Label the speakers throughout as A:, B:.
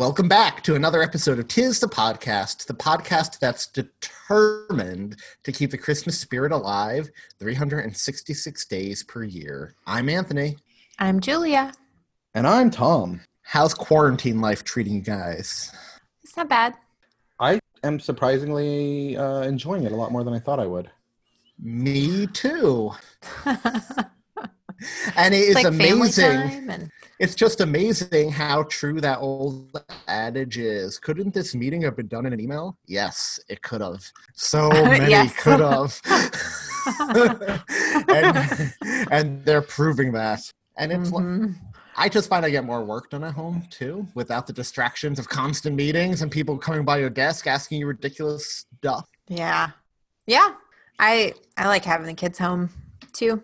A: Welcome back to another episode of Tis the Podcast, the podcast that's determined to keep the Christmas spirit alive 366 days per year. I'm Anthony.
B: I'm Julia.
C: And I'm Thom.
A: How's quarantine life treating you guys?
B: It's not bad.
C: I am surprisingly uh, enjoying it a lot more than I thought I would.
A: Me too. and it is
B: like
A: amazing.
B: And...
A: It's just amazing how true that old adage is. Couldn't this meeting have been done in an email? Yes, it could have. So many
B: Yes.
A: could have. and, and they're proving that. And it's like,
B: Mhm.
A: I just find I get more work done at home too, without the distractions of constant meetings and people coming by your desk asking you ridiculous stuff.
B: Yeah. Yeah. I I like having the kids home too.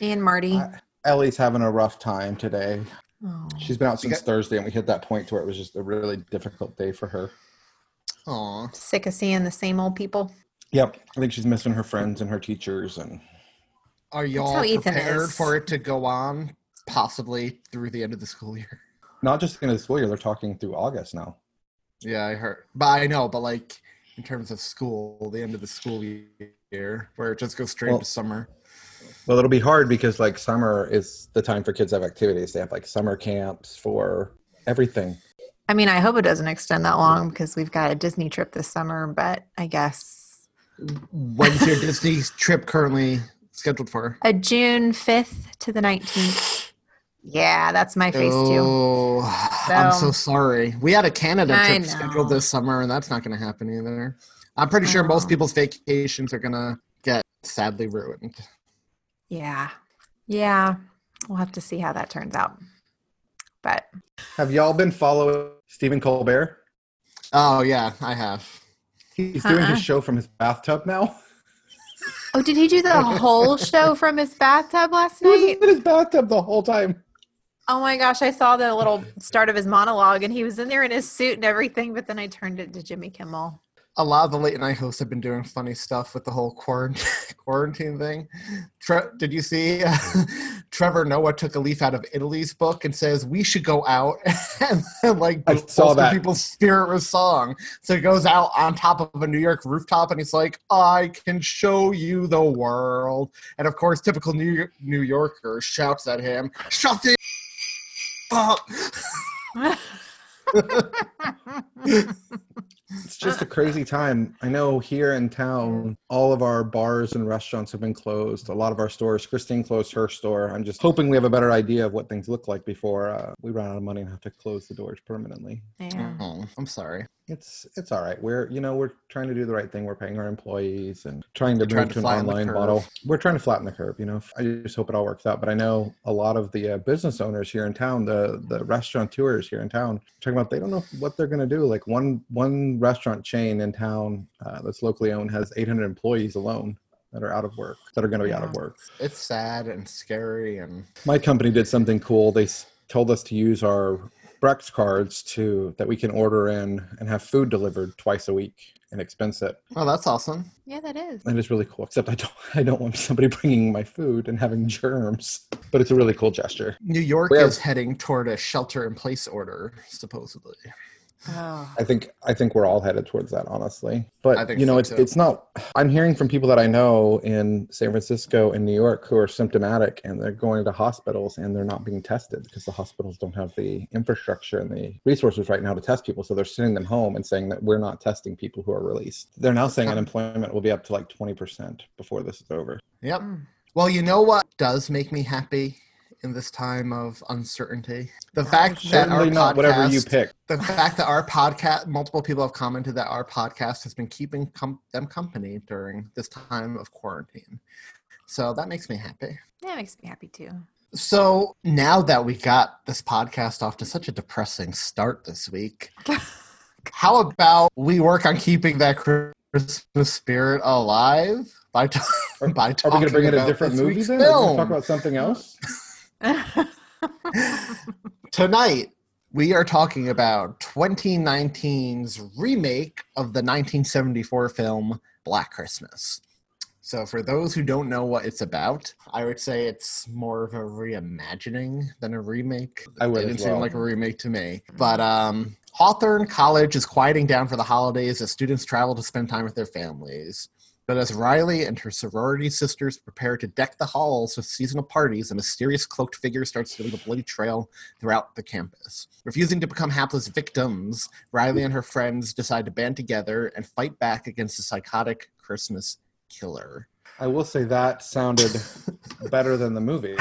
B: Me and Marty.
C: I- Ellie's having a rough time today.
B: Oh.
C: She's been out since
A: Okay.
C: Thursday, and we hit that point to where it was just a really difficult day for her.
A: Aw.
B: sick of seeing the same old people.
C: Yep, I think she's missing her friends and her teachers, and
A: Are y'all
B: Ethan
A: prepared
B: is.
A: for it to go on possibly through the end of the school year?
C: not just the end of the school year. They're talking through August now.
A: Yeah, I heard. But I know, but like in terms of school, the end of the school year, where it just goes straight
C: Well-
A: to summer.
C: Well, it'll be hard because like summer is the time for kids to have activities. They have like summer camps for everything.
B: I mean, I hope it doesn't extend that long because we've got a Disney trip this summer, but I guess
A: When's your Disney trip currently scheduled for?
B: a June 5th to the 19th. Yeah, that's my face too.
A: Oh, I'm so
B: So-
A: sorry. We had a Canada
B: I
A: trip scheduled this summer, and that's not going to happen either. I'm pretty sure most
B: Oh.
A: people's vacations are going to get sadly ruined.
B: Yeah. Yeah. We'll have to see how that turns out. But
C: Have y'all been following Stephen Colbert?
A: Oh yeah, I have.
C: He's doing
B: Uh-uh.
C: his show from his bathtub now.
B: oh, did he do the whole show from his bathtub last night?
C: He was
B: night?
C: in his bathtub the whole time.
B: Oh my gosh, I saw the little start of his monologue and he was in there in his suit and everything, but then I turned it to Jimmy Kimmel.
A: A lot of the late night hosts have been doing funny stuff with the whole quarantine quarantine thing. Tre- did you see uh, Trevor Noah took a leaf out of Italy's book and says we should go out and, like
C: I
A: boost
C: saw that.
A: people's spirit with song. So he goes out on top of a New York rooftop and he's like, "I can show you the world." And of course, typical New New Yorker shouts at him, "Shut the up!"
C: It's just a crazy time. I know here in town, all of our bars and restaurants have been closed. A lot of our stores, Christine closed her store. I'm just hoping we have a better idea of what things look like before uh, we run out of money and have to close the doors permanently.
B: yeah.
A: Oh, I'm sorry.
C: It's it's all right. We're you know we're trying to do the right thing. We're paying our employees and trying to
A: Trying
C: move
A: to
C: to, an online
A: curve.
C: model. We're trying to flatten the curve. You know, I just hope it all works out. But I know a lot of the uh, business owners here in town, the the restaurateurs here in town, talking about they don't know what they're going to do. Like one one restaurant chain in town uh, that's locally owned has 800 employees alone that are out of work that are going to be out of work.
A: It's sad and scary and
C: My company did something cool. They told us to use our Brex cards to that we can order in and have food delivered twice a week and expense it.
A: oh, that's awesome.
B: Yeah, that is.
C: That is really cool. Except I don't I don't want somebody bringing my food and having germs. But it's a really cool gesture.
A: New York
C: have-
A: is heading toward a shelter in place order, supposedly.
B: Oh.
C: I think I think we're all headed towards that, honestly. But you know,
A: so,
C: it's
A: too.
C: it's not. I'm hearing from people that I know in San Francisco and New York who are symptomatic and they're going to hospitals and they're not being tested because the hospitals don't have the infrastructure and the resources right now to test people. So they're sending them home and saying that we're not testing people who are released. They're now saying unemployment will be up to like 20 percent before this is over.
A: Yep. Well, you know what does make me happy in this time of uncertainty? The fact that our
C: Certainly not whatever you
A: podcast-
C: pick.
A: The fact that our podcast, multiple people have commented that our podcast has been keeping com- them company during this time of quarantine. So that makes me happy.
B: That makes me happy too.
A: So now that we got this podcast off to such a depressing start this week, how about we work on keeping that Christmas spirit alive by, t- by
C: Are we
A: talking
C: going to bring in a different movie then? Are we gonna
A: film?
C: talk about something else?
A: Tonight, we are talking about 2019's remake of the 1974 film Black Christmas. So, for those who don't know what it's about, I would say it's more of a reimagining than a remake.
C: I would.
A: It didn't seem
C: well.
A: like a remake to me. But um, Hawthorne College is quieting down for the holidays as students travel to spend time with their families. But as Riley and her sorority sisters prepare to deck the halls with seasonal parties, a mysterious cloaked figure starts to leave a bloody trail throughout the campus. Refusing to become hapless victims, Riley and her friends decide to band together and fight back against the psychotic Christmas killer.
C: I will say that sounded better than the movie.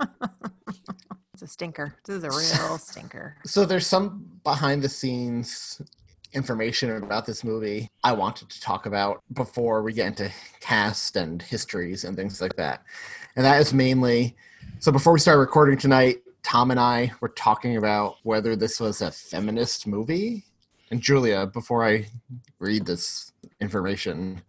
B: It's a stinker. This is a real stinker.
A: So there's some behind the scenes information about this movie I wanted to talk about before we get into cast and histories and things like that. And that is mainly so before we start recording tonight, Thom and I were talking about whether this was a feminist movie. And Julia, before I read this information,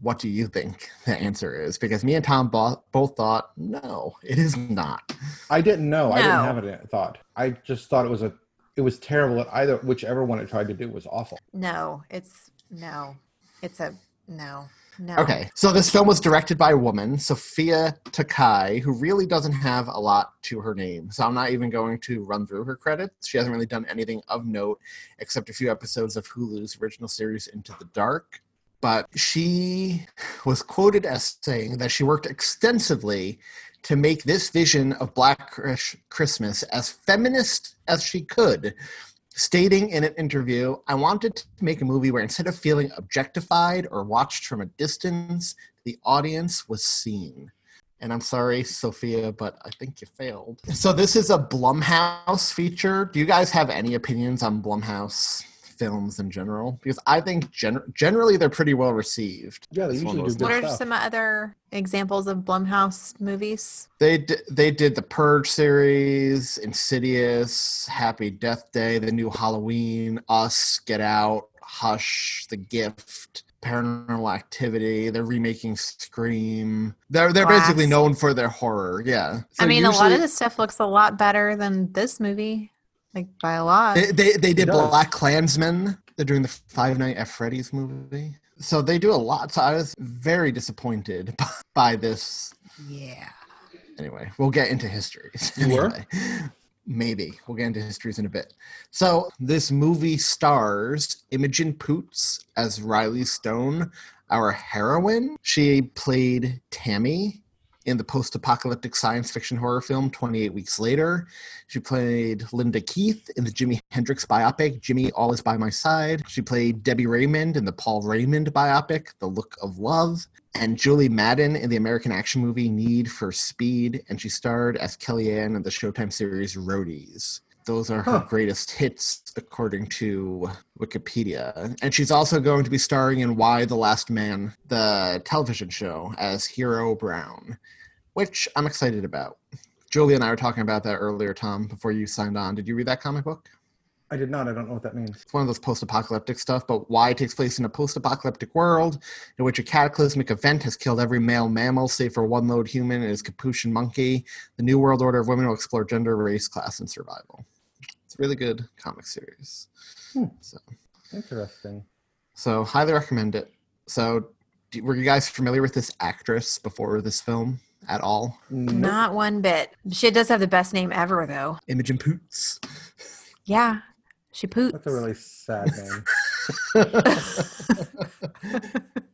A: what do you think the answer is? Because me and Thom bo- both thought, no, it is not.
C: I didn't know. I didn't have it thought. I just thought it was a it was terrible at either whichever one it tried to do was awful.
B: No, it's no. It's a no. No.
A: Okay, so this film was directed by a woman, Sophia Takal, who really doesn't have a lot to her name. So I'm not even going to run through her credits. She hasn't really done anything of note except a few episodes of Hulu's original series Into the Dark. But she was quoted as saying that she worked extensively to make this vision of Black Christmas as feminist as she could, stating in an interview, I wanted to make a movie where instead of feeling objectified or watched from a distance, the audience was seen. And I'm sorry, Sophia, but I think you failed. So this is a Blumhouse feature. Do you guys have any opinions on Blumhouse films in general? Because I think gen- generally they're pretty well received.
C: Yeah, they usually do good
B: What are
C: stuff.
B: some other examples of Blumhouse movies?
A: They d- they did the Purge series, Insidious, Happy Death Day, the new Halloween, Us, Get Out, Hush, The Gift, Paranormal Activity. They're remaking Scream. They're they're basically known for their horror. Yeah.
B: I
A: So
B: mean, a lot of this stuff looks a lot better than this movie, like by a lot.
A: They they, they did Black Klansman. They're doing the Five Night at Freddy's movie. So they do a lot. So I was very disappointed by this
B: yeah.
A: anyway, we'll get into histories.
C: You were?
A: Maybe we'll get into histories in a bit. So this movie stars Imogen Poots as Riley Stone, our heroine. She played Tammy in the post-apocalyptic science fiction horror film 28 Weeks Later. She played Linda Keith in the Jimi Hendrix biopic Jimi All Is By My Side. She played Debbie Raymond in the Paul Raymond biopic The Look of Love and Julie Madden in the American action movie Need for Speed, and she starred as Kellyanne in the Showtime series Roadies. Those are her
C: Huh.
A: greatest hits, according to Wikipedia. And she's also going to be starring in Y the Last Man, the television show, as Hero Brown, which I'm excited about. Julie and I were talking about that earlier, Thom, before you signed on. Did you read that comic book?
C: I did not. I don't know what that means.
A: It's one of those post-apocalyptic stuff, but Y takes place in a post-apocalyptic world in which a cataclysmic event has killed every male mammal save for one lone human and his capuchin monkey. The New World Order of Women will explore gender, race, class, and survival. It's a really good comic series.
C: Hmm.
A: So,
C: Interesting.
A: so highly recommend it. So, do, were you guys familiar with this actress before this film at all?
C: Nope.
B: Not one bit. She does have the best name ever, though.
A: Imogen Poots.
B: Yeah. She poots.
C: That's a really sad name.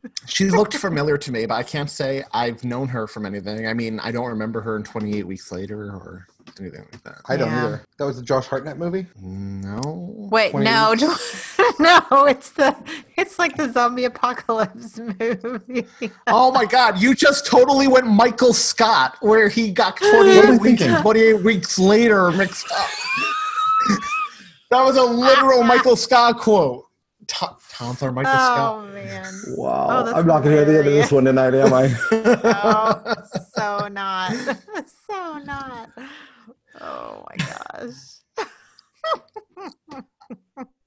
A: she looked familiar to me, but I can't say I've known her from anything. I mean, I don't remember her in 28 Weeks Later or anything like that.
C: I don't
B: Yeah.
C: either. That was the Josh Hartnett movie.
A: No.
B: Wait,
A: 28
B: no. No, it's the it's like the zombie apocalypse movie.
A: Oh my god, you just totally went Michael Scott, where he got
C: What am
A: 28 weeks,
C: thinking?
A: 28 weeks later mixed up. that was a literal uh, Michael Scott quote. Thom, Thom's our Michael
B: oh man.
C: Wow.
B: Oh,
C: I'm not going to hear the end of this one tonight, am I?
B: Oh, so not. so not. Oh my gosh.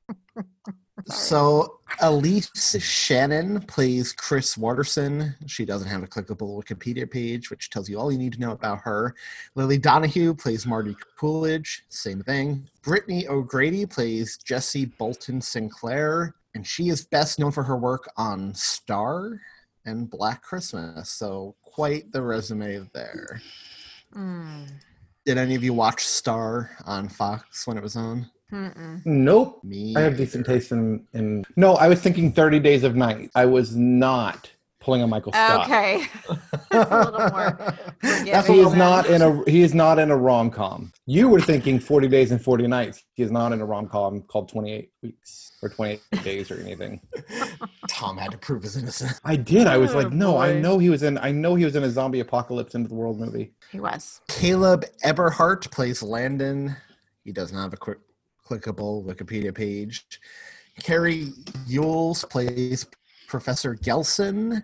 A: So Aleyse Shannon plays Kris Waterson. She doesn't have a clickable Wikipedia page, which tells you all you need to know about her. Lily Donoghue plays Marty Coolidge. Same thing. Brittany O'Grady plays Jesse Bolton Sinclair, and she is best known for her work on Star and Black Christmas. So quite the resume there.
B: Mm.
A: Did any of you watch Star on Fox when it was on?
B: Mm-mm.
C: nope.
A: Me.
C: I have decent taste in, in. No, I was thinking 30 Days of Night. I was not pulling a Michael Scott.
B: Okay. That's a little more.
A: That's
C: He is not in a he is not in a rom com. You were thinking 40 days and 40 nights. He is not in a rom com called 28 weeks or 28 days or anything.
A: Thom had to prove his innocence.
C: I did. I was
B: Oh,
C: like, no, I know he was in I know he was in a zombie apocalypse into the world movie.
B: He was.
A: Caleb Eberhardt plays Landon. He doesn't have a quick clickable Wikipedia page. Cary Elwes plays Professor Gelson,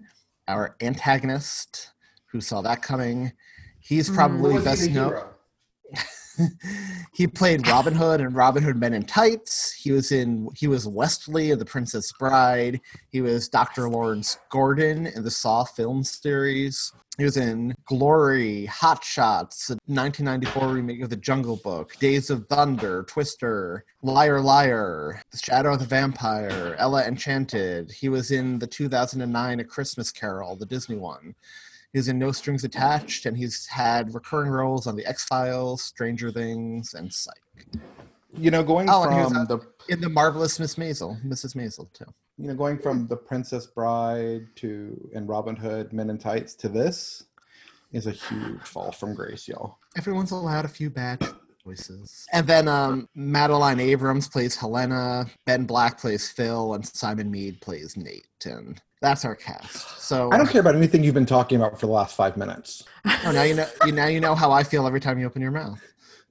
A: our antagonist, who saw that coming. He's probably best known. he played Robin Hood and Robin Hood Men in Tights. He was in he was Westley of The Princess Bride. He was Dr. Lawrence Gordon in the Saw film series. He was in Glory, Hot Shots, the 1994 remake of The Jungle Book, Days of Thunder, Twister, Liar Liar, The Shadow of the Vampire, Ella Enchanted. He was in the 2009 A Christmas Carol, the Disney one. He's in No Strings Attached, and he's had recurring roles on The X Files, Stranger Things, and Psych.
C: You know, going
A: Oh, and he was
C: from the
A: In the marvelous Miss Maisel, Mrs. Maisel too.
C: you know, going from the Princess Bride to and Robin Hood Men in Tights to this is a huge fall from grace, y'all.
A: Everyone's allowed a few bad choices. And then um, Madeline Abrams plays Helena, Ben Black plays Phil, and Simon Mead plays Nate. And that's our cast. So
C: I don't uh, care about anything you've been talking about for the last five minutes.
A: Oh, now you know. You, now you know how I feel every time you open your mouth.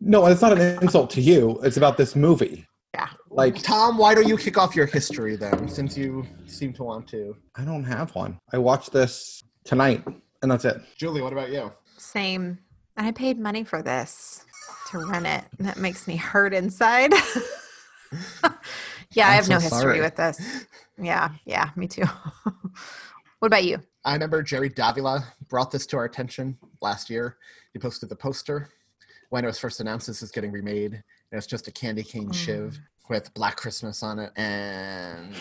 C: No, it's not an insult to you. It's about this movie.
B: Yeah.
C: Like
A: Thom, why don't you kick off your history then, since you seem to want to?
C: I don't have one. I watched this tonight, and that's it.
A: Julie, what about you?
B: Same. I paid money for this to rent it. and That makes me hurt inside. yeah, I
A: I'm
B: have no history
A: sorry.
B: with this. Yeah, yeah, me too. what about you?
A: I remember Jerry Davila brought this to our attention last year. He posted the poster when it was first announced this is getting remade. And it's just a candy cane shiv with Black Christmas on it. And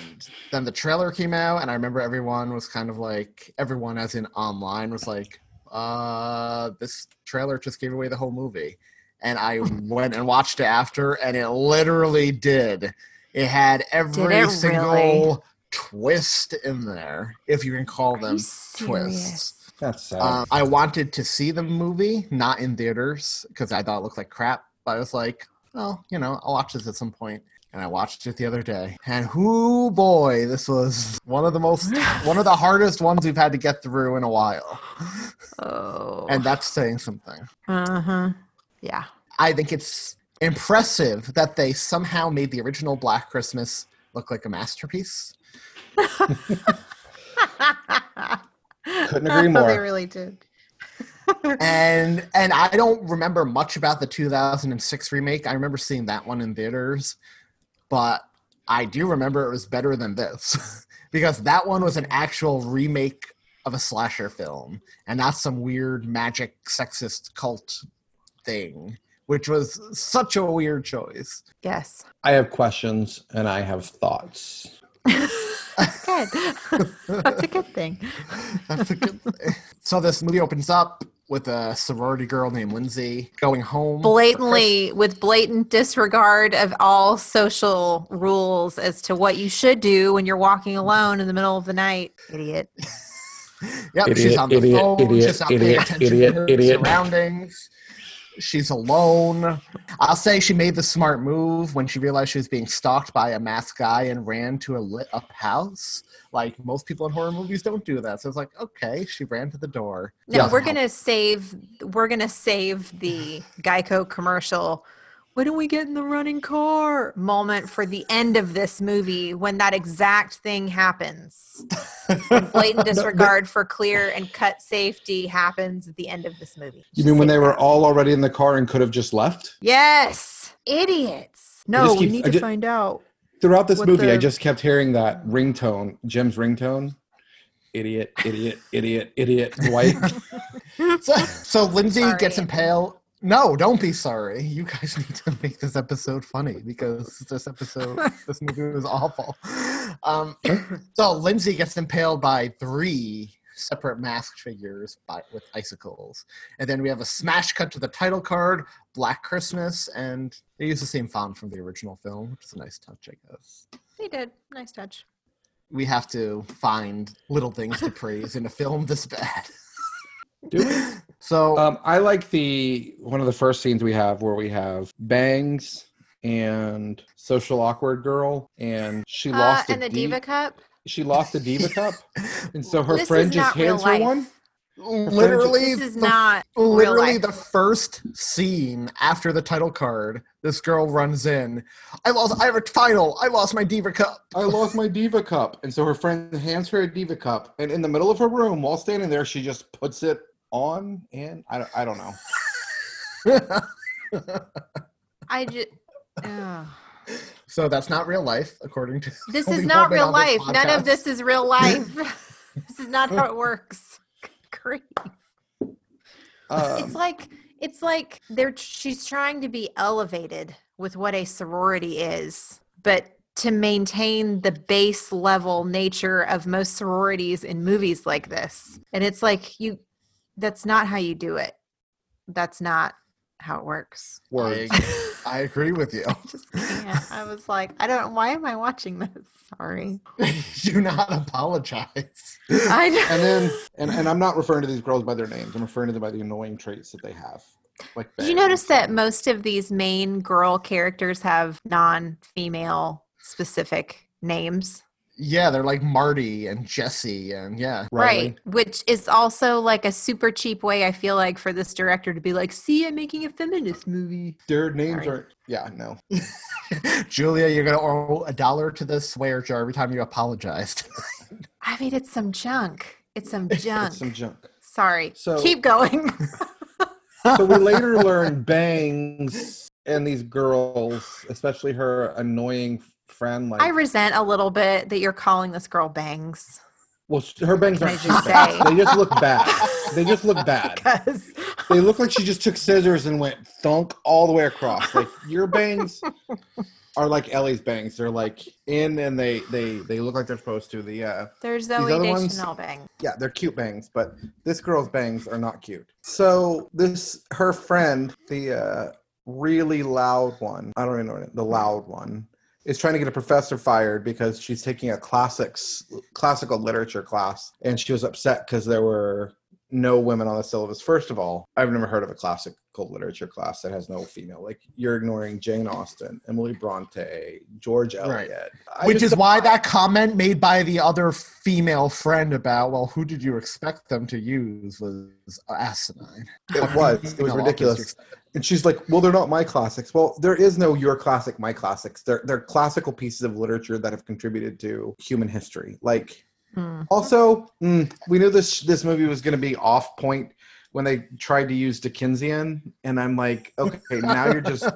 A: then the trailer came out, and I remember everyone was kind of like, everyone as in online was like, uh, this trailer just gave away the whole movie. And I went and watched it after, and it literally did. It had every
B: it
A: single
B: really?
A: twist in there, if you can call
B: Are
A: them twists.
C: That's sad.
A: Um, I wanted to see the movie, not in theaters, because I thought it looked like crap. But I was like, well, you know, I'll watch this at some point. And I watched it the other day. And whoo boy, this was one of the most, one of the hardest ones we've had to get through in a while.
B: Oh.
A: And that's saying something.
B: uh huh. Yeah.
A: I think it's impressive that they somehow made the original Black Christmas look like a masterpiece.
C: Couldn't agree more.
B: they really did.
A: and and I don't remember much about the 2006 remake. I remember seeing that one in theaters, but I do remember it was better than this because that one was an actual remake of a slasher film and not some weird magic sexist cult thing, which was such a weird choice.
B: Yes.
C: I have questions and I have thoughts.
B: That's good. That's a good thing.
A: That's a good thing. So this movie opens up with a sorority girl named Lindsay going home. for
B: Blatantly, with blatant disregard of all social rules as to what you should do when you're walking alone in the middle of the night. Idiot.
A: Yep, she's on the
C: idiot,
A: phone.
C: idiot,
A: she's not paying
C: idiot,
A: attention
C: idiot,
A: to her
C: idiot.
A: surroundings. She's alone. I'll say she made the smart move when she realized she was being stalked by a masked guy and ran to a lit up house. Like most people in horror movies don't do that. So it's like, okay, she ran to the door.
B: No, we're
A: help.
B: gonna save. We're gonna save the Geico commercial. When don't we get in the running car moment for the end of this movie when that exact thing happens? Blatant disregard for clear and cut safety happens at the end of this movie.
C: You mean when they were all already in the car and could have just left?
B: Yes, idiots. No,
C: just
B: we need
C: I
B: to
C: ju-
B: find out.
C: Throughout this
B: What
C: movie, I just kept hearing that ringtone, Jim's ringtone. Idiot, idiot, idiot, idiot, white.
A: So, so Lindsay gets impaled. No, don't be sorry. You guys need to make this episode funny because this episode, this movie was awful. Um, so Lindsay gets impaled by three separate masked figures by, with icicles, and then we have a smash cut to the title card, Black Christmas, and they use the same font from the original film, which is a nice touch, I guess.
B: They did. Nice touch.
A: We have to find little things to praise in a film this bad.
C: Do we?
A: So
C: Um, I like the one of the first scenes we have where we have Bangs and social awkward girl, and she
B: Uh,
C: lost
B: and
C: a
B: the
C: di-
B: Diva Cup.
C: She lost the diva cup, and so her
B: This
C: friend just hands her one.
A: literally,
B: This is
A: the
B: not
A: literally the first scene after the title card this girl runs in. I lost i have a title. I lost my diva cup.
C: I lost my diva cup, and so her friend hands her a diva cup, and in the middle of her room, while standing there, she just puts it on, and I, don't- I don't know.
B: I just.
A: so that's not real life according to
B: This is not real
A: on
B: life. None of this is real life. this is not how it works. Great.
C: Um,
B: It's like it's like they're she's trying to be elevated with what a sorority is, but to maintain the base level nature of most sororities in movies like this. And it's like you that's not how you do it. That's not how it works.
C: words.
A: I, um, I agree with you
B: Just can't. I was like, I don't why am I watching this? Sorry.
A: do not apologize
B: I don't-
C: And then, and, and I'm not referring to these girls by their names. I'm referring to them by the annoying traits that they have. Like,
B: Did you notice that most of these main girl characters have non-female specific names?
A: Yeah they're like marty and jesse and yeah
C: Riley? Right.
B: Which is also like a super cheap way I feel like for this director to be like, "See, I'm making a feminist movie."
C: Their names
B: Sorry.
C: are yeah, no.
A: julia you're gonna owe a dollar to this swear jar every time you apologized
B: I mean, it's some junk. It's some junk.
C: It's some junk.
B: Sorry.
C: So-
B: Keep going.
C: So we later learn Bangs and these girls, especially her annoying friend, like
B: I resent a little bit that you're calling this girl Bangs
C: well, her bangs aren't
B: just
C: bangs.
B: say?
C: They just look bad. They just look bad.
B: because
C: They look like she just took scissors and went thunk all the way across. Like your bangs are like Ellie's bangs. They're like in and they they they look like they're supposed to. The uh
B: there's Zoe
C: other ones-
B: Bang.
C: yeah, they're cute bangs, but this girl's bangs are not cute. So this her friend, the uh really loud one, I don't even know name, the loud one, is trying to get a professor fired because she's taking a classics classical literature class. And she was upset because there were no women on the syllabus. First of all, I've never heard of a classical literature class that has no female. Like you're ignoring Jane Austen, Emily Bronte, George Eliot. I
A: Which is why that comment made by the other female friend about, well, who did you expect them to use was asinine.
C: It was. It was ridiculous. And she's like, "Well, they're not my classics." Well, there is no your classic, my classics. They're they're classical pieces of literature that have contributed to human history. Like,
B: Hmm.
C: also, mm, we knew this this movie was going to be off point when they tried to use Dickensian, and I'm like, okay, now you're just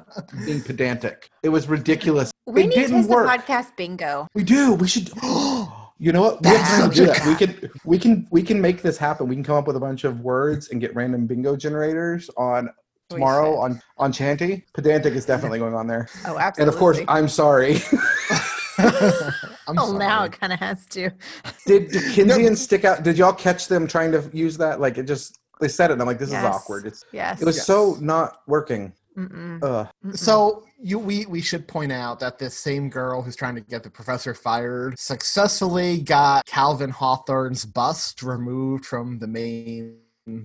C: being pedantic. It was ridiculous.
B: We
C: it
B: need to
C: didn't
B: host a
C: work.
B: podcast bingo.
C: We do. We should. You know what? We have time to do that. We can we can we can make this happen. We can come up with a bunch of words and get random bingo generators on tomorrow on on Chanty. Pedantic is definitely going on there.
B: Oh, absolutely.
C: And of course, I'm sorry.
A: I'm
B: oh, now it kind of has to.
C: Did Dickensian stick out? Did y'all catch them trying to use that? Like it just they said it. and I'm like, this
B: Yes.
C: is awkward. It's
B: Yes.
C: it was
A: Yes.
C: so not working.
B: Mm-mm.
C: Ugh.
B: Mm-mm.
A: So you we we should point out that this same girl who's trying to get the professor fired successfully got Calvin Hawthorne's bust removed from the main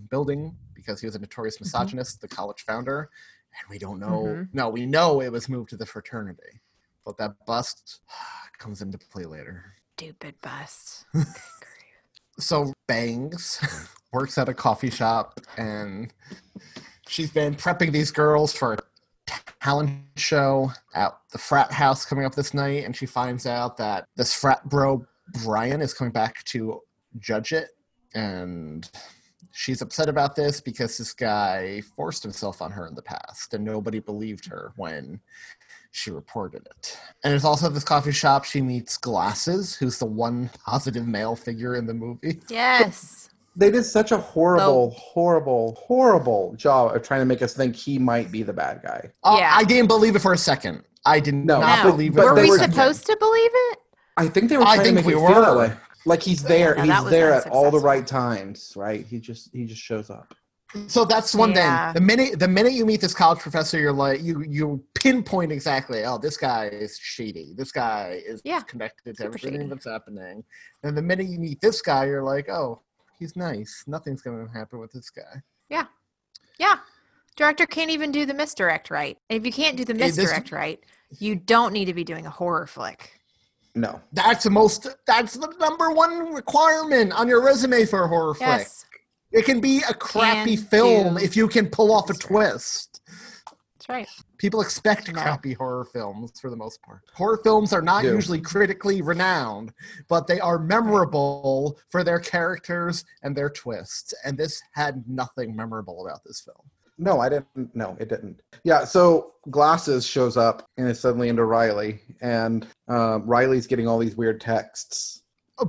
A: building because he was a notorious misogynist, the college founder, and we don't know.
B: Mhm.
A: No, we know it was moved to the fraternity, but that bust comes into play later.
B: Stupid bust.
A: so Bangs works at a coffee shop and she's been prepping these girls for a talent show at the frat house coming up this night and she finds out that this frat bro Brian is coming back to judge it and she's upset about this because this guy forced himself on her in the past and nobody believed her when she reported it. And it's also at this coffee shop she meets Glasses, who's the one positive male figure in the movie.
B: Yes.
C: They did such a horrible, horrible, horrible job of trying to make us think he might be the bad guy.
A: Uh,
B: Yeah.
A: I didn't believe it for a second. I did
C: No,
A: not
B: No.
A: believe it
C: but
A: for
B: Were we
C: were-
B: supposed to believe it?
C: I think they were
A: I think
C: to make
A: we
C: it feel that
A: were.
C: way. Like he's there,
B: Yeah,
C: he's there at all the right times, right? He just he just shows up.
A: So that's one
B: Yeah.
A: thing. The minute the minute you meet this college professor, you're like you you pinpoint exactly. Oh, this guy is shady. This guy is
B: Yeah.
A: connected to
B: Super
A: everything
B: shady.
A: that's happening. And the minute you meet this guy, you're like, oh, he's nice. Nothing's going to happen with this guy.
B: Yeah. Yeah. Director can't even do the misdirect right. If you can't do the
A: Hey, this-
B: misdirect right, you don't need to be doing a horror flick.
C: No.
A: That's the most. That's the number one requirement on your resume for a horror flick.
B: Yes.
A: It can be a crappy
B: Can
A: film
B: do
A: if you can pull off a
B: misdirect.
A: twist.
B: That's right.
A: People expect
B: No.
A: crappy horror films for the most part. Horror films are not
C: Do.
A: usually critically renowned, but they are memorable for their characters and their twists. And this had nothing memorable about this film.
C: No, I didn't. No, it didn't. Yeah, so Glasses shows up and is suddenly into Riley, and um, Riley's getting all these weird texts.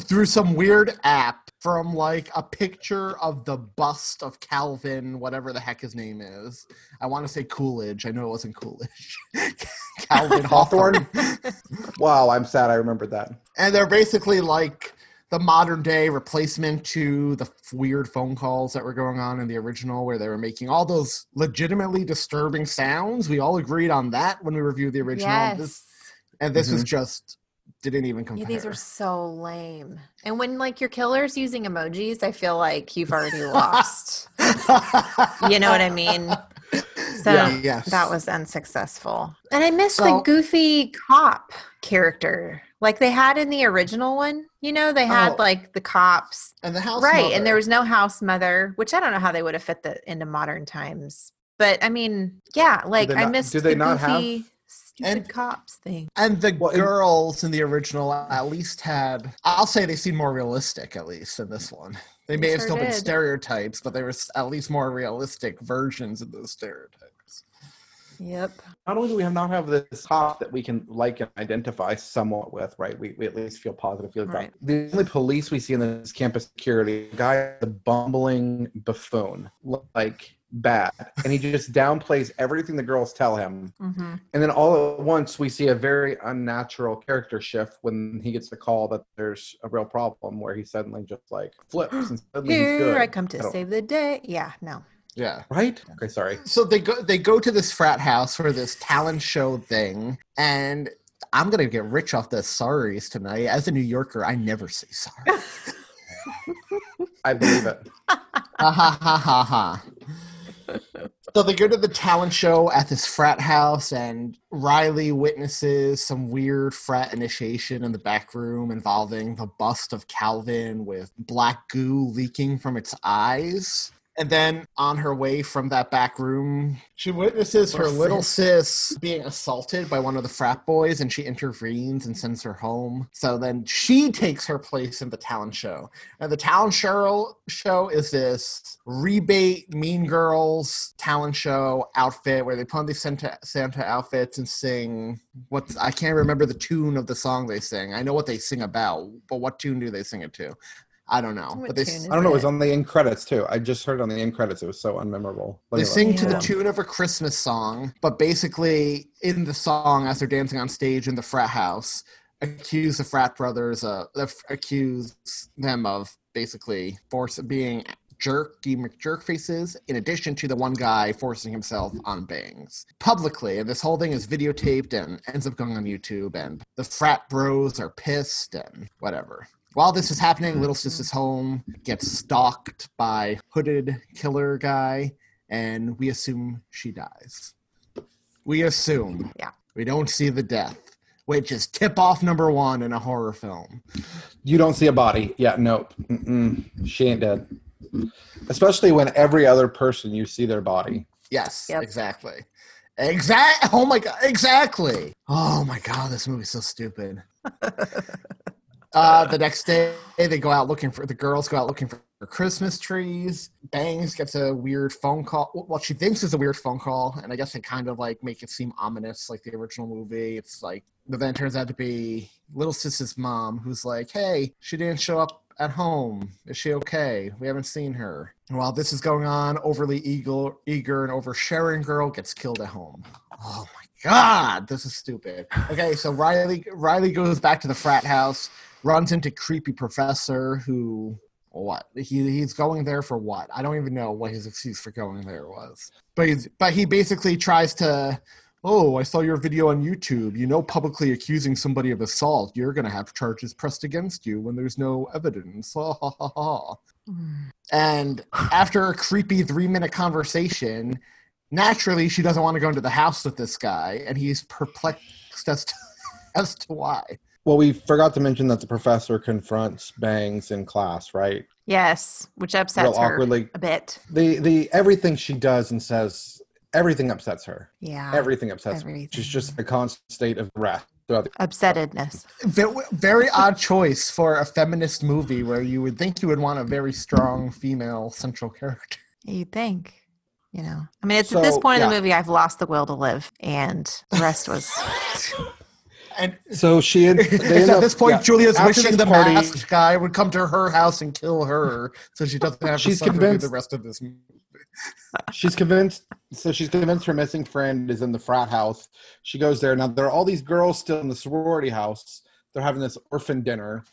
A: Through some weird app from like a picture of the bust of Calvin, whatever the heck his name is. I want to say Coolidge. I know it wasn't Coolidge. Calvin Hawthorne.
C: Wow, I'm sad I remembered that.
A: and they're basically like the modern day replacement to the f- weird phone calls that were going on in the original where they were making all those legitimately disturbing sounds we all agreed on that when we reviewed the original
B: Yes.
A: this, and this was
C: Mhm.
A: just didn't even
B: Yeah, these are so lame. And when like your killer's using emojis, I feel like you've already lost. you know what I mean? So
A: Yeah, yes.
B: that was unsuccessful. And I miss the goofy cop character. Like they had in the original one. You know, they had
A: Oh.
B: like the cops.
A: and the house
B: right.
A: mother.
B: And there was no house mother, which I don't know how they would have fit that into modern times. But I mean, yeah, like
C: they
B: I
C: not-
B: missed
C: do they
B: the
C: not have-
B: goofy stupid
A: And-
B: cops thing.
A: and the
C: Well,
A: girls in the original at least had i'll say they seem more realistic at least in this one they may
B: They
A: have
B: sure
A: still been stereotypes but they were at least more realistic versions of those stereotypes
B: Yep.
C: Not only do we have not have this cop that we can like and identify somewhat with, right? We, we at least feel positive feelings
B: Right.
C: The only police we see in this campus security guy, the bumbling buffoon, like bad, and he just downplays everything the girls tell him.
B: hmm
C: And then all at once, we see a very unnatural character shift when he gets the call that there's a real problem, where he suddenly just like flips and suddenly he's good.
B: Here I come to
C: don't-
B: save the day. Yeah, no.
A: yeah
C: Right? Okay, sorry.
A: so they go they go to this frat house for this talent show thing and i'm gonna get rich off the sorries tonight as a new yorker i never say sorry
C: I believe it.
A: ha ha ha ha ha so they go to the talent show at this frat house and riley witnesses some weird frat initiation in the back room involving the bust of calvin with black goo leaking from its eyes and then on her way from that back room, she witnesses her
B: Little
A: sis being assaulted by one of the frat boys and she intervenes and sends her home. So then she takes her place in the talent show. And the talent show show is this rebate Mean Girls talent show outfit where they put on these Santa, Santa outfits and sing what's I can't remember the tune of the song they sing. I know what they sing about, but what tune do they sing it to? I don't know.
B: What
A: but they
C: I don't know. It was on the end credits too. I just heard it on the end credits. It was so unmemorable. Let
A: They
C: me look.
A: sing to the tune of a Christmas song, but basically in the song, as they're dancing on stage in the frat house, accuse the frat brothers, uh, accuse them of basically force being jerky McJerk faces, in addition to the one guy forcing himself on bangs publicly. And this whole thing is videotaped and ends up going on YouTube. And the frat bros are pissed and whatever. While this is happening, mm-hmm. Little Sis' home gets stalked by hooded killer guy, and we assume she dies. We assume.
B: Yeah.
A: We don't see the death, which is tip off number one in a horror film.
C: You don't see a body. Yeah, nope. Mm-mm. She ain't dead. Especially when every other person you see their body.
A: Yes,
B: Yep.
A: exactly. Exact. Oh my god, exactly. Oh my god, this movie's so stupid. uh, the next day, they go out looking for the girls go out looking for Christmas trees. Bangs gets a weird phone call. What she thinks is a weird phone call, and I guess they kind of like make it seem ominous, like the original movie. It's like, but then it turns out to be little sis's mom, who's like, "Hey, she didn't show up at home. Is she okay? We haven't seen her." And while this is going on, overly eager, eager and oversharing girl gets killed at home. Oh my god, this is stupid. Okay, so Riley Riley goes back to the frat house, runs into creepy professor who what? He he's going there for what? I don't even know what his excuse for going there was. But he's but he basically tries to oh i saw your video on youtube. You know publicly accusing somebody of assault. You're to have charges pressed against you when there's no evidence. And after a creepy three minute conversation naturally she doesn't want to go into the house with this guy and he's perplexed as to, as to why
C: Well, we forgot to mention that the professor confronts Bangs in class, right?
B: Yes, which upsets
C: Real
B: her
C: awkwardly.
B: a bit.
C: The the everything she does and says, everything upsets her.
B: Yeah.
C: Everything upsets her. She's just a constant state of wrath
B: Upsettedness.
A: Very odd choice for a feminist movie where you would think you would want a very strong female central character.
B: You'd think. You know. I mean, it's at this
C: So,
B: point in the movie I've lost the will to live, and the rest was
A: And
C: So she had, they end
A: at
C: up-
A: this point,
C: yeah,
A: Julia's wishing the
C: party-
A: masked guy would come to her house and kill her, so she doesn't have to
C: She's
A: suffer
C: convinced-
A: the rest of this movie.
C: She's convinced. So she's convinced her missing friend is in the frat house. She goes there. Now there are all these girls still in the sorority house. They're having this orphan dinner,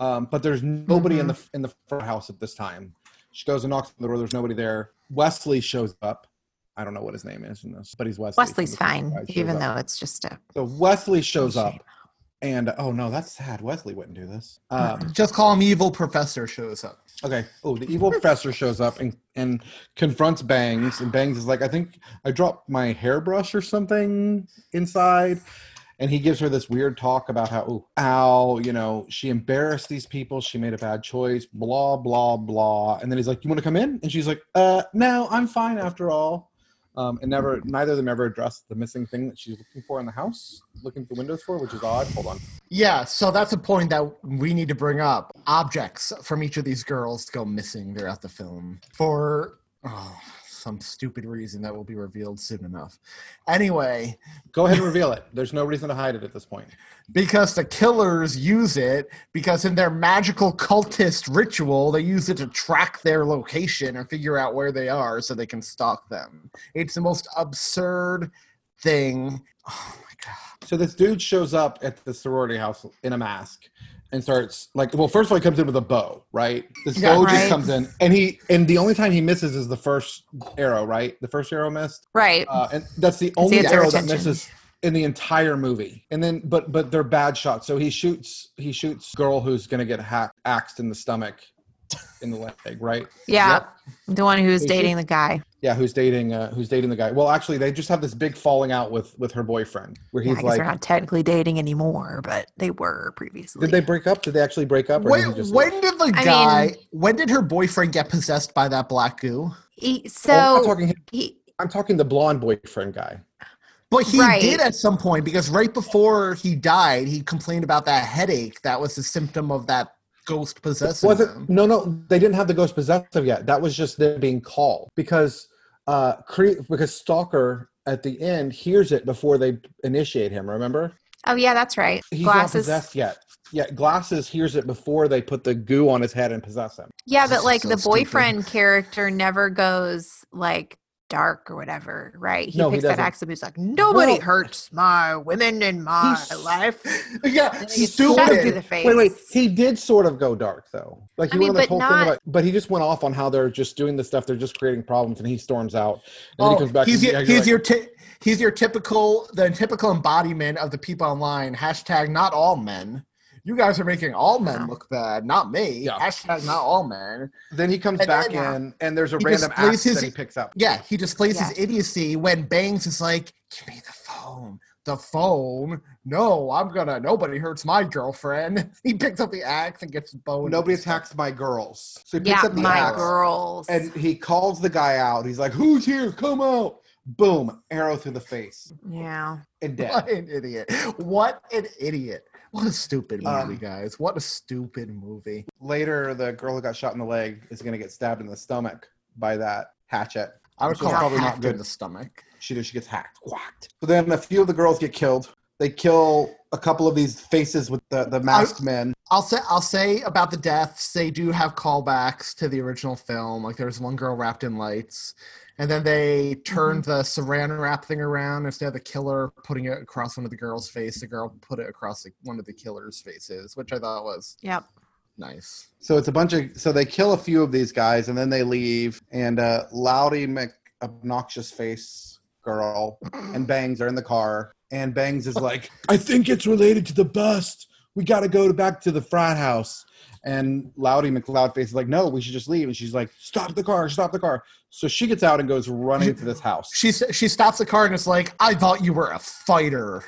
C: um, but there's nobody in the
A: Mm-hmm.
C: in the frat house at this time. She goes and knocks on the door. There's nobody there. Westley shows up. I don't know what his name is in this, but he's Westley.
B: Westley's fine, even though it's just a
C: So Westley shows up, and oh no, that's sad. Westley wouldn't do this. Um,
A: Just call him evil professor shows up.
C: Okay. Oh, the evil professor shows up and, and confronts Bangs, and Bangs is like, I think I dropped my hairbrush or something inside. And he gives her this weird talk about how, oh, ow, you know, she embarrassed these people. She made a bad choice, blah, blah, blah. And then he's like, You want to come in? And she's like, Uh, no, I'm fine after all. Um, and never, neither of them ever addressed the missing thing that she's looking for in the house, looking for windows for, which is odd. Hold on.
A: Yeah, so that's a point that we need to bring up. Objects from each of these girls go missing throughout the film for oh, some stupid reason that will be revealed soon enough. Anyway,
C: Go ahead and reveal it. There's no reason to hide it at this point.
A: because the killers use it because in their magical cultist ritual they use it to track their location and figure out where they are so they can stalk them it's the most absurd thing oh my god
C: So this dude shows up at the sorority house in a mask and starts like well first of all he comes in with a bow right this
A: Yeah.
C: bow
B: Right.
C: just comes in and he and the only time he misses is the first arrow right the first arrow missed
B: right.
C: uh, and that's the only arrow that misses in the entire movie and then but but they're bad shots so he shoots he shoots girl who's gonna get hack, axed in the stomach in the leg right
B: yeah.
C: Yep.
B: The one who's
C: Is she?
B: dating the guy.
C: yeah who's dating uh, who's dating the guy well actually they just have this big falling out with with her boyfriend where
B: Yeah,
C: he's
B: I guess
C: like
B: they're not technically dating anymore, but they were previously.
C: did they break up did they actually break up or
A: Wait,
C: did just
A: when did the
B: I
A: guy
B: mean-
A: when did her boyfriend get possessed by that black goo
B: He,
C: Oh,
B: so
C: I'm talking
B: he,
C: I'm talking the blonde boyfriend guy.
A: but he
B: Right.
A: did at some point because right before he died he complained about that headache that was the symptom of that ghost possessing
C: Was it?
A: him
C: No, no, they didn't have the ghost possessive yet. That was just them being called because uh cre- because Stalker at the end hears it before they initiate him. Remember?
B: oh yeah, that's right.
C: He's not possessed yet. Yeah, Glasses hears it before they put the goo on his head and possess him.
B: Yeah, but like
A: so
B: the
A: stupid.
B: boyfriend character never goes like dark or whatever, right? He
C: No, he
B: picks that
C: doesn't.
B: accent. He's like, nobody
C: Well-
B: hurts my women in my
C: He's-
B: life.
A: yeah
B: Then he gets shot through
A: stupid
B: the face.
C: Wait, wait. He did sort of go dark though. Like he
B: I mean,
C: went on this
B: but
C: whole
B: not-
C: thing about, but he just went off on how they're just doing the stuff. They're just creating problems, and he storms out. And then he
A: Oh,
C: comes back.
A: he's
C: and,
A: your, he's
C: like-
A: your ti- he's your typical the typical embodiment of the people online hashtag not all men You guys are making all men look bad, not me.
C: Yeah.
A: Hashtag not all men.
C: Then he comes
A: And
C: back
A: then-
C: in, and there's a random axe
A: his-
C: that he picks up.
A: Yeah, he displays his idiocy when Bangs is like, "Give me the phone." The phone? No, I'm gonna. Nobody hurts my girlfriend. He picks up the axe and gets bone.
C: Nobody attacks my girls. So he picks
B: Yeah,
C: up the
B: my
C: axe,
B: girls.
C: and he calls the guy out. He's like, "Who's here? Come out!" Boom! Arrow through the face
B: yeah.
C: and dead.
A: What an idiot! What an idiot! What a stupid movie,
C: Um,
A: guys! What a stupid movie.
C: Later, the girl who got shot in the leg is going to get stabbed in the stomach by that hatchet.
A: I would call
C: probably not
A: good in the stomach.
C: She does. She gets hacked, whacked. So then a few of the girls get killed. They kill a couple of these faces with the, the masked men.
A: I'll say I'll say about the deaths. They do have callbacks to the original film. Like there's one girl wrapped in lights, and then they turned the Saran wrap thing around instead of the killer putting it across one of the girl's face. The girl put it across like, one of the killer's faces, which I thought was
B: Yep.
A: nice.
C: So it's a bunch of. So they kill a few of these guys and then they leave. And uh, Loudy Mc obnoxious face girl and Bangs are in the car. And Bangs is like, I think it's related to the bust. We got to go to back to the frat house. And Loudy McLeodface is like, no, we should just leave. And she's like, stop the car, stop the car. So she gets out and goes running to this house.
A: She she stops the car and is like, "I thought you were a fighter.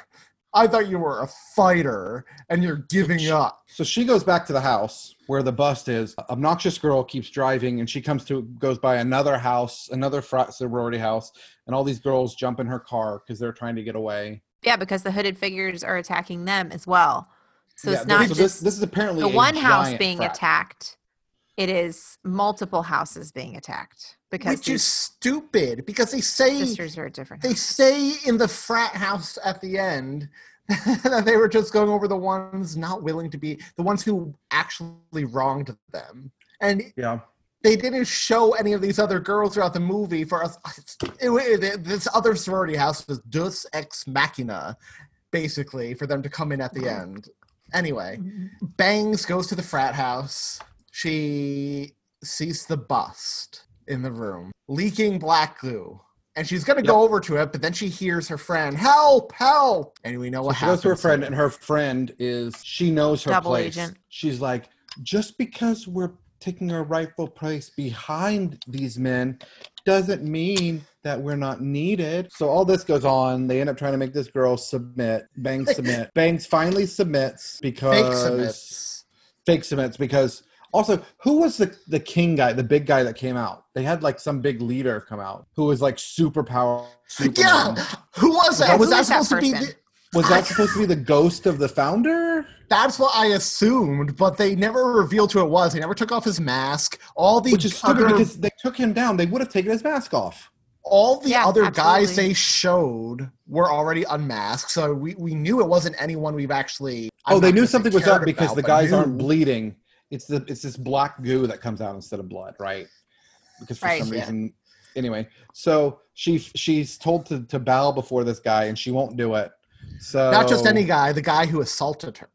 A: I thought you were a fighter, and you're giving up."
C: So she goes back to the house where the bust is. Obnoxious girl keeps driving, and she comes to goes by another house, another frat sorority house, and all these girls jump in her car because they're trying to get away.
B: Yeah, because the hooded figures are attacking them as well. So
C: Yeah,
B: it's not
C: so
B: just
C: this, this is apparently
B: the one house being
C: frat.
B: attacked. It is multiple houses being attacked because
A: Which is stupid because they say
B: sisters are at different.
A: they
B: houses.
A: say in the frat house at the end that they were just going over the ones not willing to be the ones who actually wronged them and
C: Yeah,
A: they didn't show any of these other girls throughout the movie for us it, it- this other sorority house was deus ex machina basically for them to come in at the uh-huh. end anyway mm-hmm. bangs goes to the frat house. She sees the bust in the room leaking black glue and she's gonna go over to it but then she hears her friend help help! And we know
C: so
A: what
C: she
A: happens
C: goes to her friend, and her friend is she knows her
B: Double
C: place.
B: agent.
C: She's like, just because we're taking our rightful place behind these men doesn't mean that we're not needed. So all this goes on. They end up trying to make this girl submit. Bangs submit. Bangs finally submits because
A: fake submits
C: fake submits because also who was the the king guy, the big guy that came out? They had like some big leader come out who was like super powerful.
A: yeah who was that was that
B: that
A: supposed to be the,
C: Was that supposed to be the ghost of the founder?
A: That's what I assumed, but they never revealed who it was. They never took off his mask. All the
C: Which is stupid
A: other,
C: because they took him down. They would have taken his mask off.
A: All the
B: Yeah,
A: other guys they showed were already unmasked, so we, we knew it wasn't anyone we've actually. I'm
C: oh, they knew something was up because
A: about,
C: the guys
A: knew.
C: aren't bleeding. It's the it's this black goo that comes out instead of blood, right? Because for
B: Right.
C: some
A: Yeah.
C: reason, anyway. So she she's told to to bow before this guy, and she won't do it. So
A: Not just any guy, the guy who assaulted her.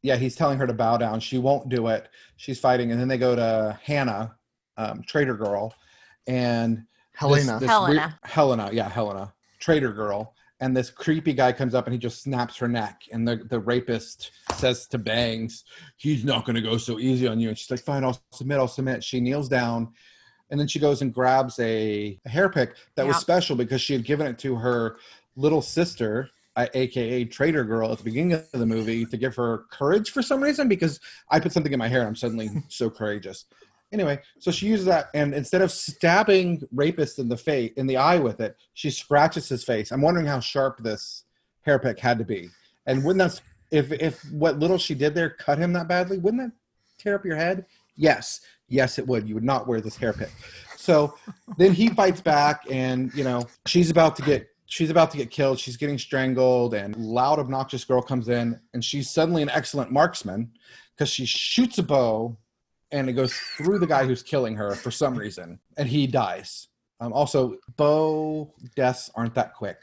C: yeah, he's telling her to bow down. She won't do it. She's fighting, and then they go to Hannah, um, Trader Girl, and this-
A: Helena.
C: this
B: Helena.
C: weird- Helena, yeah, Helena, Trader Girl, and this creepy guy comes up and he just snaps her neck, and the the rapist says to Bangs, "He's not going to go so easy on you." And she's like, "Fine, I'll submit. I'll submit." She kneels down, and then she goes and grabs a, a hair pick that was special because she had given it to her little sister. uh, aka Trader Girl at the beginning of the movie to give her courage for some reason because I put something in my hair and I'm suddenly so courageous. Anyway, so she uses that and instead of stabbing rapist in the face in the eye with it, she scratches his face. I'm wondering how sharp this hair pick had to be. And wouldn't that if if what little she did there cut him that badly, wouldn't that tear up your head? Yes. Yes, it would. You would not wear this hair pick. So then he fights back and you know, she's about to get she's about to get killed. She's getting strangled, and loud, obnoxious girl comes in, and she's suddenly an excellent marksman because she shoots a bow, and it goes through the guy who's killing her for some reason, and he dies. Um, also, bow deaths aren't that quick;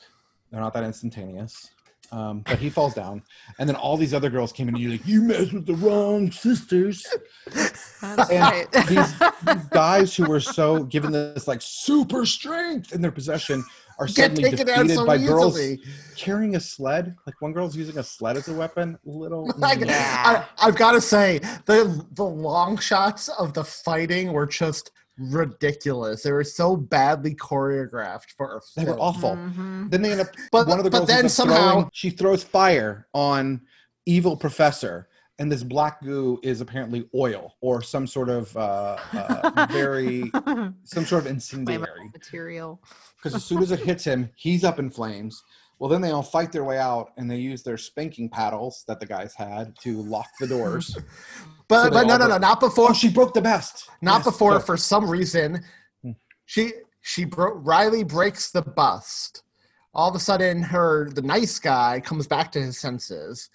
C: they're not that instantaneous. Um, but he falls down, and then all these other girls came in, and you're like, "You messed with the wrong sisters."
B: That's
C: and
B: right.
C: these guys who were so given this like super strength in their possession are
A: Get
C: suddenly
A: taken out
C: defeated
A: so
C: by girls
A: easily.
C: carrying a sled. Like one girl's using a sled as a weapon. Little.
A: Like, I, I've got to say the the long shots of the fighting were just ridiculous. They were so badly choreographed for a
C: They were
A: film.
C: awful.
B: Mhm.
C: Then they end up.
A: But-
C: one of the
A: but then somehow-
C: throwing, she throws fire on evil professor, and this black goo is apparently oil or some sort of uh, uh, very some sort of incendiary.
B: Material.
C: Because as soon as it hits him, he's up in flames. Well, then they all fight their way out, and they use their spanking paddles that the guys had to lock the doors.
A: But
C: So
A: but no no
C: go-
A: no not before
C: oh, she broke the best.
A: not
C: Yes,
A: before
C: go.
A: for some reason
C: Hmm.
A: she she broke Riley breaks the bust. All of a sudden her the nice guy comes back to his senses.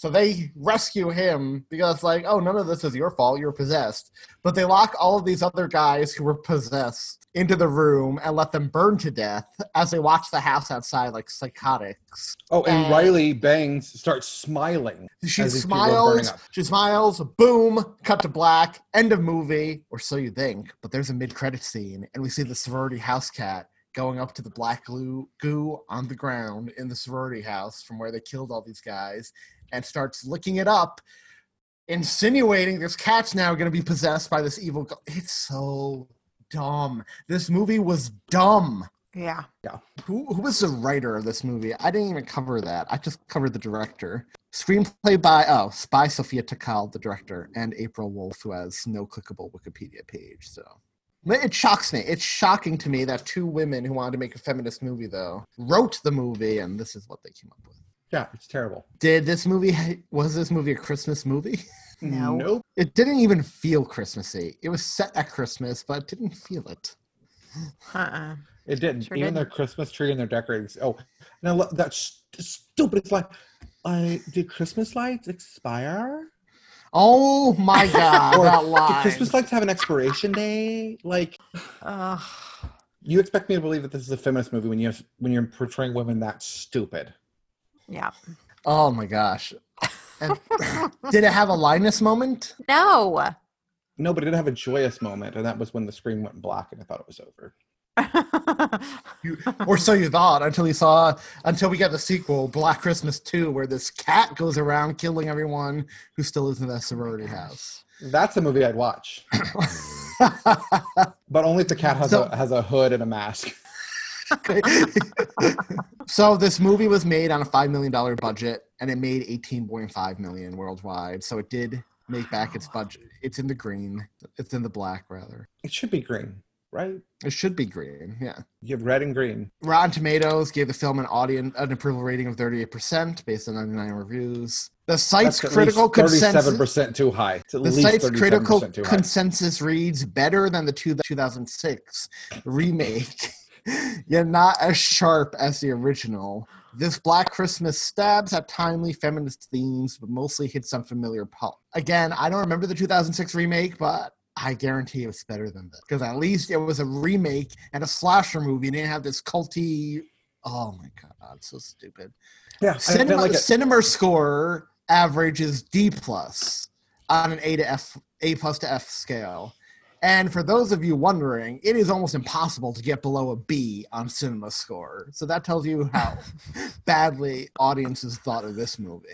A: So they rescue him because like, oh none of this is your fault, you're possessed. But they lock all of these other guys who were possessed into the room and let them burn to death as they watch the house outside like psychotics.
C: Oh, and
A: and-
C: Riley Bangs starts smiling.
A: She
C: as these people are burning
A: smiles. She smiles. Boom. Cut to black. End of movie, or so you think. But there's a mid-credit scene, and we see the sorority house cat going up to the black glue goo on the ground in the sorority house from where they killed all these guys, and starts licking it up, insinuating this cat's now going to be possessed by this evil. Go- it's so dumb. This movie was dumb.
B: Yeah.
A: Who, who was the writer of this movie? I didn't even cover that. I just covered the director. Screenplay by oh, by Sophia Takal, the director, and April Wolfe, who has no clickable Wikipedia page. So But it shocks me. It's shocking to me that two women who wanted to make a feminist movie, though, wrote the movie, and this is what they came up with.
C: Yeah, it's terrible.
A: Did this movie was this movie a Christmas movie?
B: No.
C: Nope.
A: It didn't even feel Christmassy. It was set at Christmas, but it didn't feel it.
B: Uh-uh.
C: It didn't.
B: Sure
C: Even their
B: didn't.
C: Christmas tree and their decorations. Oh, now look, that st- stupid. It's like, uh, I did Christmas lights expire?
A: Oh my god,
C: Or
A: that
C: Do
A: line.
C: Christmas lights have an expiration date? Like,
B: Ugh.
C: you expect me to believe that this is a feminist movie when you have, when you're portraying women that stupid?
B: yeah.
A: Oh my gosh. And did it have a Linus moment?
B: No.
C: No, but it did have a joyous moment, and that was when the screen went black, and I thought it was over.
A: You, or so you thought until you saw until we got the sequel, Black Christmas 2, where this cat goes around killing everyone who still lives in that sorority house.
C: That's a movie I'd watch, but only if the cat has
A: So-
C: a has a hood and a mask.
A: so this movie was made on a five million dollar budget and it made 18.5 million worldwide. So it did make back its budget. It's in the green. It's in the black rather.
C: It should be green, right?
A: It should be green, yeah.
C: You have red and green.
A: Rotten Tomatoes gave the film an audience an approval rating of 38% based on 99 reviews. The site's critical consensus
C: thirty-seven percent too high.
A: The site's critical
C: 37%
A: consensus reads better than the two, 2006 remake, yet not as sharp as the original. This Black Christmas stabs at timely feminist themes, but mostly hits on familiar pulp. Again, I don't remember the 2006 remake, but I guarantee it was better than this because at least it was a remake and a slasher movie. and It didn't have this culty. Oh my god, so stupid.
C: Yeah,
A: Cinema,
C: like
A: CinemaScore average is D plus on an A to F, A plus to F scale. And for those of you wondering, it is almost impossible to get below a B on CinemaScore. So that tells you how badly audiences thought of this movie.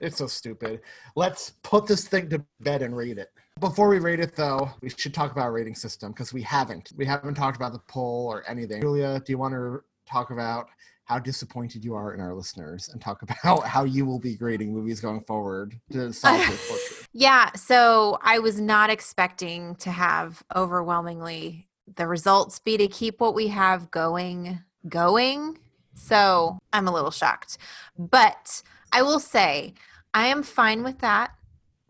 A: It's so stupid. Let's put this thing to bed and read it. Before we rate it, though, we should talk about our rating system because we haven't. We haven't talked about the poll or anything. Julia, do you want to talk about how disappointed you are in our listeners and talk about how you will be grading movies going forward to solve portrait?
B: Yeah, so I was not expecting to have overwhelmingly the results be to keep what we have going going. So I'm a little shocked. But I will say I am fine with that.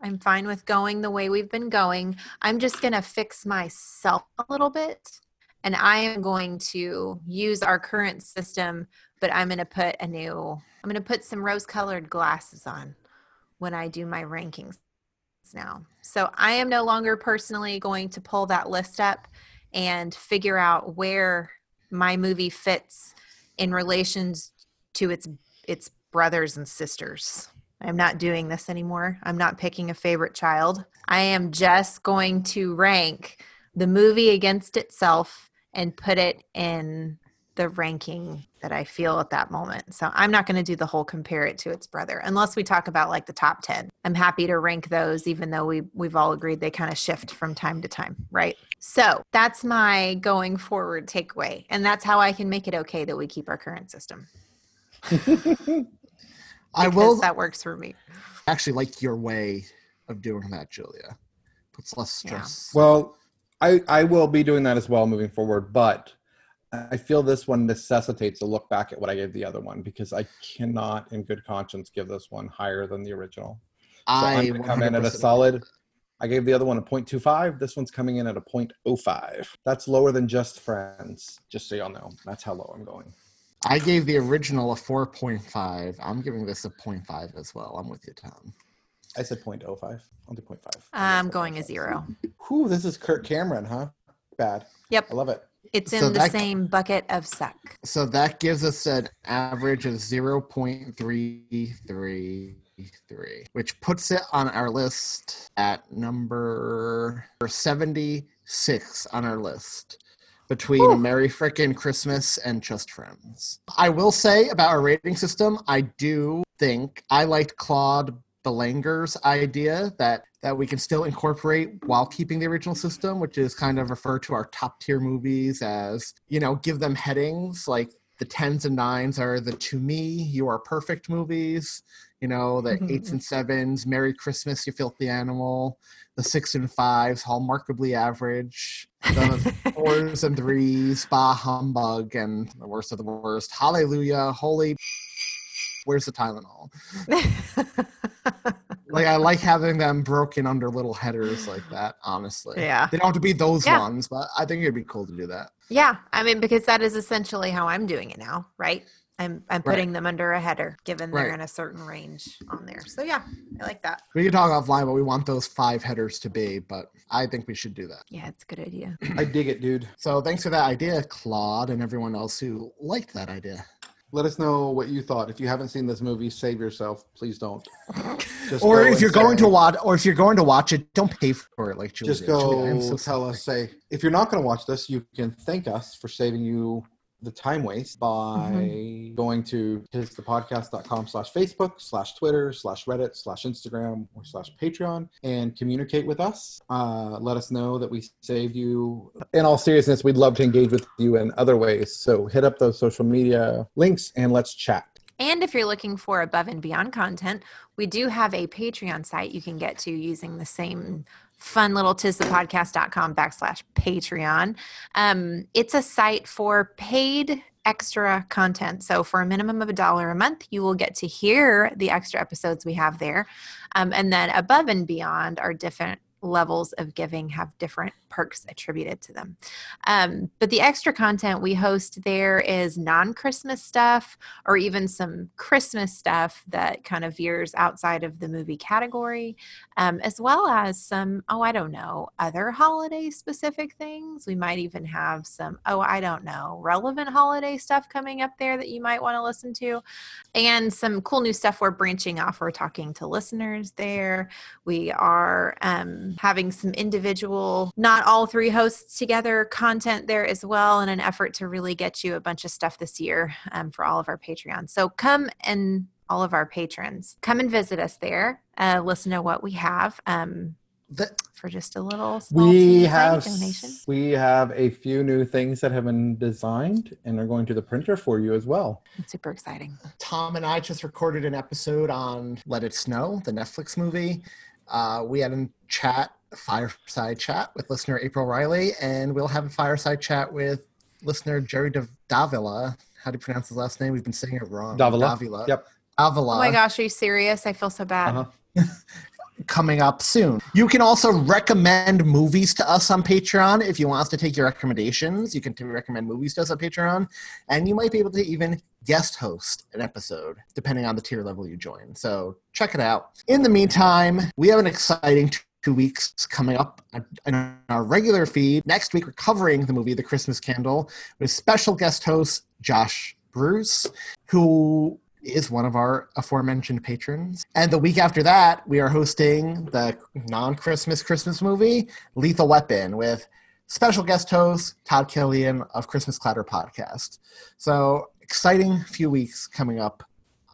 B: I'm fine with going the way we've been going. I'm just going to fix myself a little bit and I am going to use our current system, but I'm going to put a new I'm going to put some rose-colored glasses on when I do my rankings now. So I am no longer personally going to pull that list up and figure out where my movie fits in relations to its its brothers and sisters. I'm not doing this anymore. I'm not picking a favorite child. I am just going to rank the movie against itself and put it in the ranking that I feel at that moment. So I'm not going to do the whole compare it to its brother unless we talk about like the top 10. I'm happy to rank those even though we we've all agreed they kind of shift from time to time, right? So, that's my going forward takeaway and that's how I can make it okay that we keep our current system.
A: I will
B: that works for me.
A: I actually like your way of doing that, Julia. Puts less stress.
C: Well, I I will be doing that as well moving forward, but I feel this one necessitates a look back at what I gave the other one because I cannot, in good conscience, give this one higher than the original. So
A: I
C: I'm gonna come in at a solid. I gave the other one a 0.25. This one's coming in at a 0.05. That's lower than just friends. Just so y'all know, that's how low I'm going.
A: I gave the original a 4.5. I'm giving this a 0.5 as well. I'm with you, Thom.
C: I said 0.05. I'll do 0.5.
B: I'm going a zero.
C: Whew, this is Kirk Cameron, huh? Bad.
B: Yep.
C: I love it.
B: It's in
A: So
B: the
A: that-
B: same bucket of suck.
A: So that gives us an average of 0.333, which puts it on our list at number 76 on our list between A Merry Frickin' Christmas and Just Friends. I will say about our rating system, I do think I liked Claude Belanger's idea that that we can still incorporate while keeping the original system, which is kind of refer to our top tier movies as, you know, give them headings like the tens and nines are the to me, you are perfect movies. You know, the mm-hmm, eights mm-hmm. and sevens, Merry Christmas, you filthy animal. The six and fives, hallmarkably average. The fours and threes, bah humbug, and the worst of the worst. Hallelujah, holy. Where's the Tylenol? like I like having them broken under little headers like that. Honestly,
B: Yeah.
A: they don't have to be those
B: Yeah.
A: ones, but I think it'd be cool to do that.
B: Yeah, I mean because that is essentially how I'm doing it now, right? I'm I'm
A: Right.
B: putting them under a header, given they're
A: Right.
B: in a certain range on there. So yeah, I like that.
A: We can talk offline what we want those five headers to be, but I think we should do that.
B: Yeah, it's a good idea.
C: I dig it, dude.
A: So thanks for that idea, Claude, and everyone else who liked that idea.
C: Let us know what you thought. If you haven't seen this movie, save yourself. Please don't. Just
A: or if you're going
C: say-
A: to watch, or if you're going to watch it, don't pay for it like Julia.
C: just go
A: Julia, so
C: tell
A: sorry.
C: us say if you're not going to watch this you can thank us for saving you the time waste by
A: Mm-hmm.
C: going to tisthepodcast.com slash facebook slash twitter slash reddit slash instagram or slash patreon and communicate with us. Uh, let us know that we saved you. In all seriousness we'd love to engage with you in other ways. So hit up those social media links and let's chat.
B: And if you're looking for above and beyond content, we do have a Patreon site you can get to using the same fun little tisthepodcast.com backslash Patreon. Um, it's a site for paid extra content. So for a minimum of a dollar a month, you will get to hear the extra episodes we have there. Um, and then above and beyond are different levels of giving have different perks attributed to them. Um, but the extra content we host there is non Christmas stuff or even some Christmas stuff that kind of veers outside of the movie category, um, as well as some, oh, I don't know, other holiday specific things. We might even have some, oh, I don't know, relevant holiday stuff coming up there that you might want to listen to, and some cool new stuff we're branching off. We're talking to listeners there. We are um, having some individual, not all three hosts together content there as well in an effort to really get you a bunch of stuff this year um, for all of our Patreons. So come and all of our patrons, come and visit us there. Uh, listen to what we have um,
A: That-
B: for just a little small
C: we have
B: donation.
C: we have a few new things that have been designed and are going to the printer for you as well
B: It's super exciting.
A: Thom and I just recorded an episode on Let It Snow, the Netflix movie. Uh, we had a chat, a fireside chat with listener April Riley, and we'll have a fireside chat with listener Jerry Davila. How do you pronounce his last name? We've been saying it wrong.
C: Davila.
A: Davila.
C: Yep.
A: Davila.
B: Oh my gosh, are you serious? I feel so bad.
C: Uh-huh.
A: coming up soon. You can also recommend movies to us on Patreon if you want us to take your recommendations. You can t- recommend movies to us on Patreon, and you might be able to even guest host an episode depending on the tier level you join. So check it out. In the meantime, we have an exciting two weeks coming up in our regular feed. Next week, we're covering the movie The Christmas Candle with special guest host Josh Bruce, who is one of our aforementioned patrons. And the week after that, we are hosting the non Christmas Christmas movie, Lethal Weapon, with special guest host Todd Killian of Christmas Clatter Podcast. So exciting few weeks coming up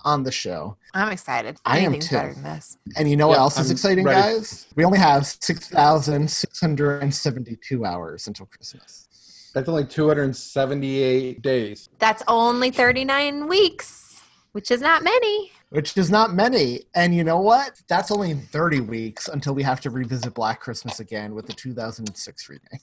A: on the show.
B: I'm excited.
A: I am too.
B: better than this.
A: And you know what else is
C: I'm
A: exciting,
C: ready.
A: guys? We only have 6,672 hours until Christmas.
C: That's only 278 days.
B: That's only 39 weeks, which is not many.
A: Which is not many. And you know what? That's only 30 weeks until we have to revisit Black Christmas again with the 2006 remake.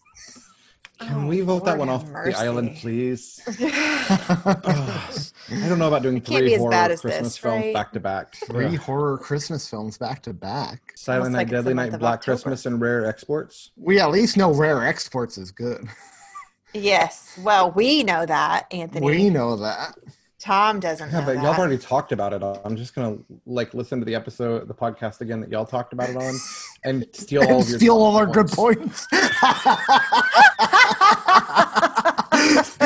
C: Can
B: Oh,
C: we vote that one
B: have
C: off the island, please? I don't know about doing three
B: as
C: horror
B: bad as
C: Christmas
B: this,
C: films
B: right?
C: back to back.
A: Three
C: Ugh.
A: horror Christmas films back to back.
C: Silent Night,
B: like
C: Deadly Night, Black
B: October.
C: Christmas, and Rare Exports.
A: We at least know Rare Exports is good.
B: Yes. Well, we know that, Anthony.
A: We know that.
B: Thom doesn't
C: Yeah,
B: know
C: but
B: that.
C: y'all have already talked about it. I'm just gonna like listen to the episode, the podcast again that y'all talked about it on, and steal all of your
A: steal all our good
C: points.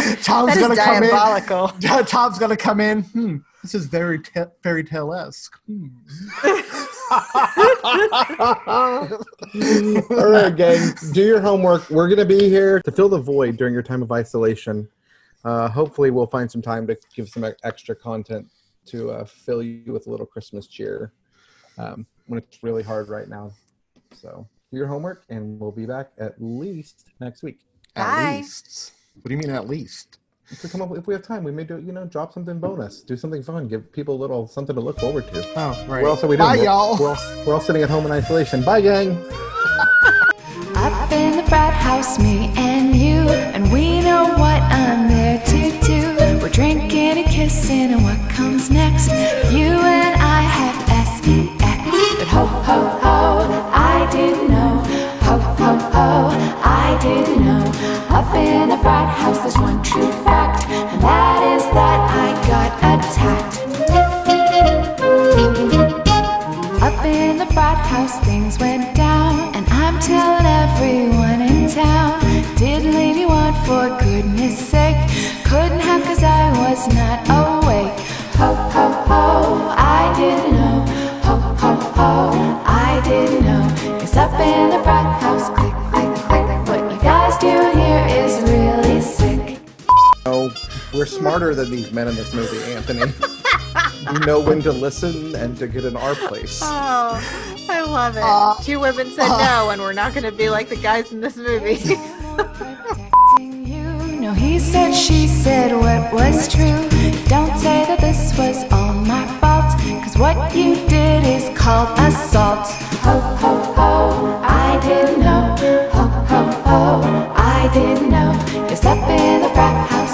A: points.
B: Thom's
A: gonna come in. Thom's gonna come in. Hmm, this is very te- fairy tale esque. Hmm.
C: All right, gang, do your homework. We're gonna be here to fill the void during your time of isolation. Uh, hopefully, we'll find some time to give some extra content to uh, fill you with a little Christmas cheer um, when it's really hard right now. So, do your homework, and we'll be back at least next week.
A: At
B: Bye.
A: least. What do you mean at least?
C: If we come up, if we have time, we may do you know drop something bonus, do something fun, give people a little something to look forward to.
A: Oh, right.
C: What else are we doing?
A: Bye,
C: We're-
A: y'all.
C: We're all, we're all sitting at home in isolation. Bye, gang.
D: Up in the frat house, me and you, and we know what I'm know
C: when to listen and to get in our place.
B: Oh, I love it.
A: Uh,
B: Two women said no, and we're not going to be like the guys in this movie.
D: you know, he said, she said, what was true. Don't say that this was all my fault, cause what you did is called assault. Ho, ho, ho, I didn't know. Ho, ho, ho, I didn't know. Just up in the frat house,